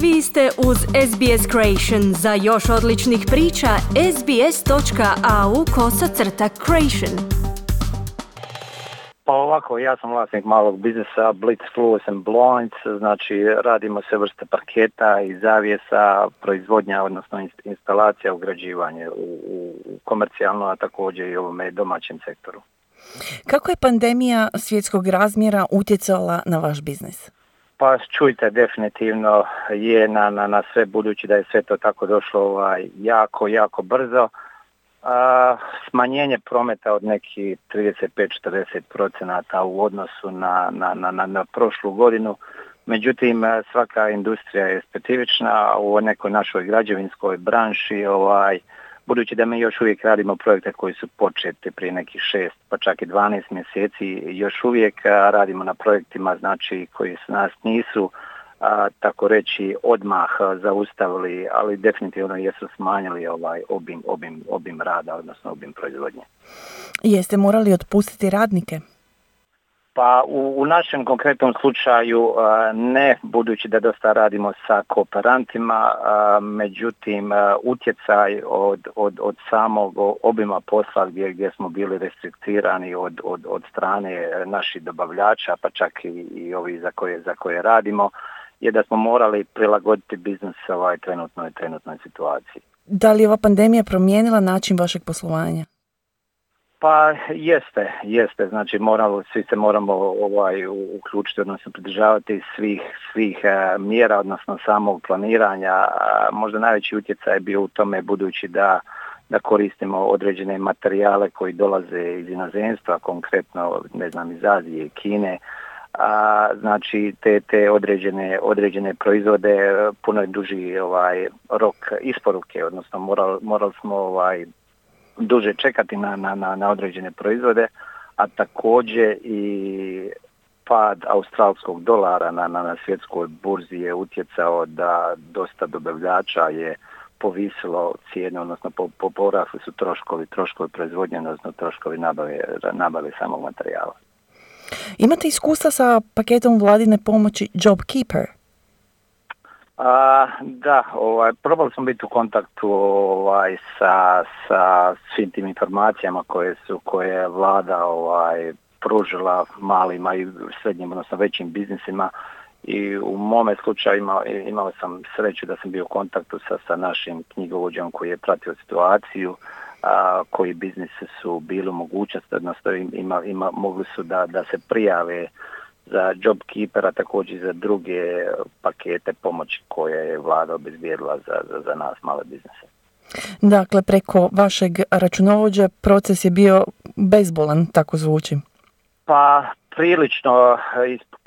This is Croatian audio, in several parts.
Vi ste uz SBS Creation. Za još odličnih priča, sbs.au kosacrta creation. Pa ovako, ja sam vlasnik malog biznisa Blitz Fluorescent Blinds, znači radimo sve vrste parketa i zavijesa, proizvodnja, odnosno instalacija, ugrađivanje u, u komercijalno, a također i ovome domaćem sektoru. Kako je pandemija svjetskog razmjera utjecala na vaš biznis? Pa čujte, definitivno je na, na, na sve budući da je sve to tako došlo ovaj, jako, jako brzo. A, smanjenje prometa od nekih 35-40 procenata u odnosu na, na, na, na prošlu godinu. Međutim, svaka industrija je specifična u nekoj našoj građevinskoj branši. Ovaj, budući da mi još uvijek radimo projekte koji su početi prije nekih šest pa čak i 12 mjeseci, još uvijek radimo na projektima znači koji s nas nisu a, tako reći odmah zaustavili, ali definitivno jesu smanjili ovaj obim, obim, obim rada, odnosno obim proizvodnje. Jeste morali otpustiti radnike? Pa u, u našem konkretnom slučaju ne, budući da dosta radimo sa kooperantima, međutim utjecaj od, od, od samog obima posla gdje, gdje smo bili restriktirani od, od, od strane naših dobavljača, pa čak i, i ovi za koje, za koje radimo, je da smo morali prilagoditi biznis ovaj trenutnoj, trenutnoj situaciji. Da li je ova pandemija promijenila način vašeg poslovanja? Pa jeste, jeste, znači moramo, svi se moramo ovaj, uključiti, odnosno pridržavati svih, svih e, mjera, odnosno samog planiranja. možda najveći utjecaj je bio u tome budući da, da koristimo određene materijale koji dolaze iz inozemstva, konkretno ne znam iz Azije, Kine, a, znači te, te određene, određene proizvode e, puno je duži ovaj rok isporuke, odnosno morali moral smo ovaj duže čekati na, na, na određene proizvode, a također i pad australskog dolara na, na, na svjetskoj burzi je utjecao da dosta dobavljača je povisilo cijene, odnosno po, po porasli su troškovi, troškovi proizvodnje, odnosno troškovi nabave, nabave samog materijala. Imate iskustva sa paketom vladine pomoći JobKeeper? A, da, ovaj, probali smo biti u kontaktu ovaj, sa, sa svim tim informacijama koje su koje je vlada ovaj, pružila malima i srednjim, odnosno većim biznisima. I u mome slučaju imao, imao sam sreću da sam bio u kontaktu sa, sa našim knjigovođom koji je pratio situaciju, a, koji biznise su bili mogućnost, odnosno ima, ima, mogli su da, da se prijave za job keepera, također za druge pakete pomoći koje je vlada obezbijedila za, za, za nas male biznise. Dakle, preko vašeg računovođa proces je bio bezbolan, tako zvuči. Pa prilično,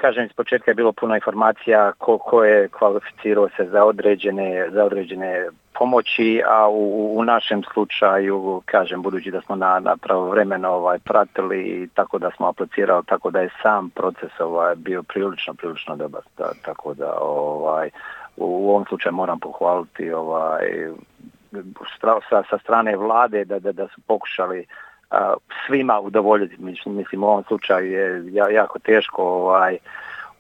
kažem iz početka je bilo puno informacija ko, ko je kvalificirao se za određene, za određene pomoći, a u, u našem slučaju, kažem, budući da smo na, na pravovremeno ovaj, pratili tako da smo aplicirali, tako da je sam proces ovaj, bio prilično, prilično dobar. tako da ovaj, u, ovom slučaju moram pohvaliti ovaj, sa, sa strane vlade da, da, da su pokušali svima udovoljiti. Mislim, u ovom slučaju je jako teško ovaj,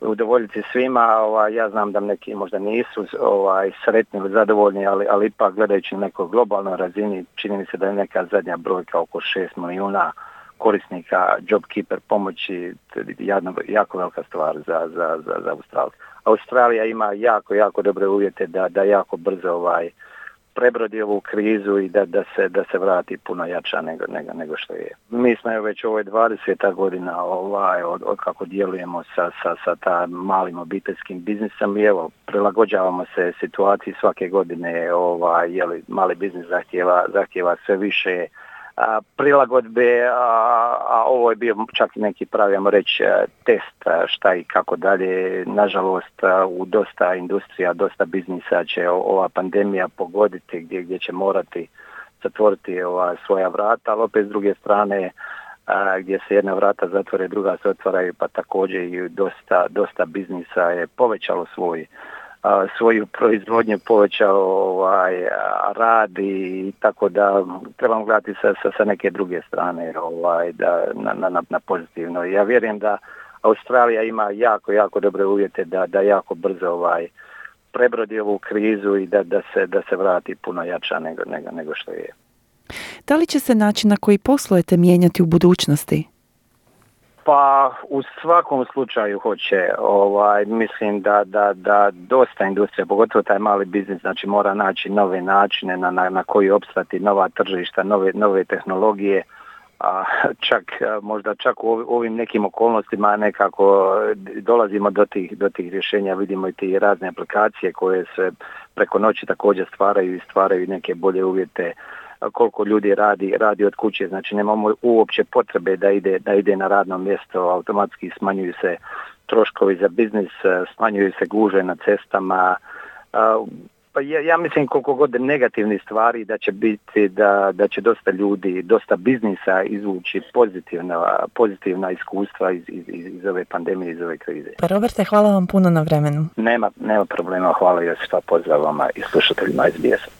udovoljiti svima. Ovaj, ja znam da neki možda nisu ovaj, sretni ili zadovoljni, ali, ali ipak gledajući na nekoj globalnoj razini čini mi se da je neka zadnja brojka oko 6 milijuna korisnika JobKeeper pomoći jedna, jako velika stvar za, za, za, za Australiju. Australija ima jako, jako dobre uvjete da, da jako brzo ovaj, prebrodi ovu krizu i da, da, se, da se vrati puno jača nego, nego, nego što je. Mi smo je već ovoj 20. godina ovaj, od, od kako djelujemo sa, sa, sa ta malim obiteljskim biznisom i evo, prilagođavamo se situaciji svake godine, ovaj, jeli, mali biznis zahtjeva, zahtjeva sve više prilagodbe, a, a ovo je bio čak i neki pravimo reći e, test e, šta i kako dalje. Nažalost e, u dosta industrija, dosta biznisa će ova pandemija pogoditi gdje, gdje će morati zatvoriti ova svoja vrata, ali opet s druge strane gdje se jedna vrata zatvore, druga se otvaraju, pa također i dosta, dosta biznisa je povećalo svoj svoju proizvodnju povećao ovaj, rad i tako da trebamo gledati sa, sa, sa neke druge strane ovaj, da, na, na, na pozitivno. Ja vjerujem da Australija ima jako, jako dobre uvjete da, da jako brzo ovaj, prebrodi ovu krizu i da, da, se, da se vrati puno jača nego, nego, nego što je. Da li će se način na koji poslujete mijenjati u budućnosti? Pa u svakom slučaju hoće, ovaj, mislim da, da, da dosta industrija, pogotovo taj mali biznis, znači mora naći nove načine na, na, na koji opstati, nova tržišta, nove, nove tehnologije, a čak možda čak u ovim nekim okolnostima nekako dolazimo do tih, do tih rješenja, vidimo i ti razne aplikacije koje se preko noći također stvaraju i stvaraju neke bolje uvjete koliko ljudi radi, radi od kuće, znači nemamo uopće potrebe da ide, da ide na radno mjesto, automatski smanjuju se troškovi za biznis, smanjuju se guže na cestama, pa ja, ja mislim koliko god negativnih stvari da će biti da, da će dosta ljudi, dosta biznisa izvući pozitivna, pozitivna iskustva iz, iz, iz ove pandemije, iz ove krize. Pa Roberte, hvala vam puno na vremenu. Nema, nema problema, hvala Josipa, pozdrav vama i slušateljima SBS.